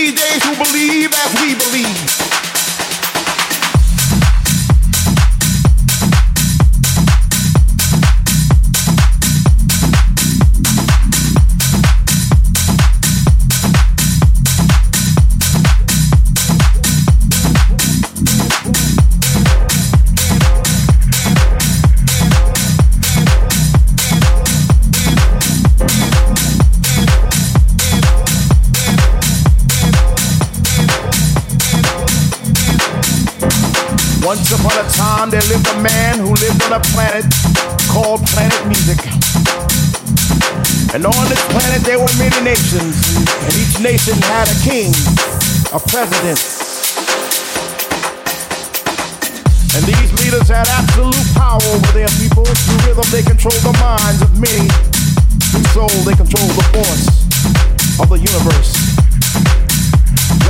DJs who believe as we believe. Once upon a time, there lived a man who lived on a planet called Planet Music. And on this planet, there were many nations, and each nation had a king, a president. And these leaders had absolute power over their people. Through rhythm, they controlled the minds of many. Through soul, they controlled the force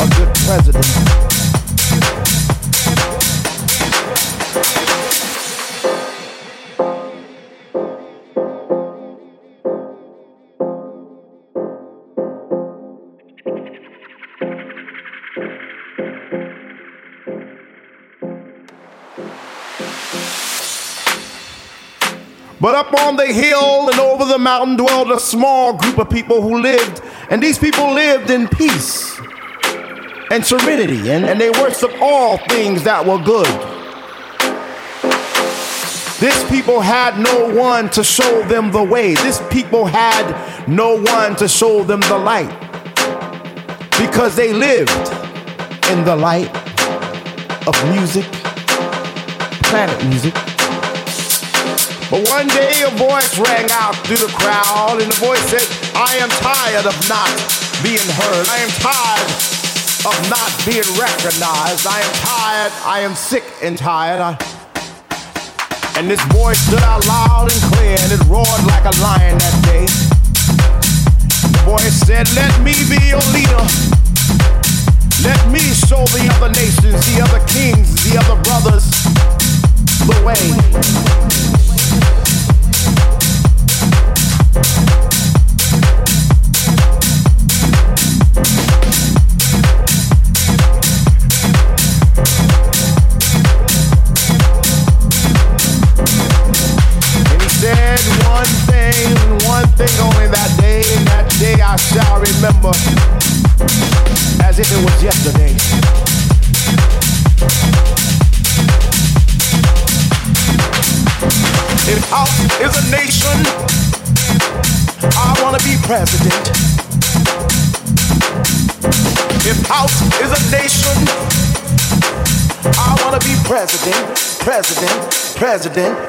a good president. But up on the hill and over the mountain dwelled a small group of people who lived, and these people lived in peace and serenity, and, and they worship all things that were good. This people had no one to show them the way. This people had no one to show them the light because they lived in the light of music, planet music. But one day a voice rang out through the crowd, and the voice said, I am tired of not being heard. I am tired of not being recognized. I am tired. I am sick and tired. I... and this voice stood out loud and clear, and it roared like a lion that day. The voice said, Let me be your leader. Let me show the other nations, the other kings, the other brothers the way. Remember as if it was yesterday. If house is a nation, I wanna be president. If house is a nation, I wanna be president, president, president.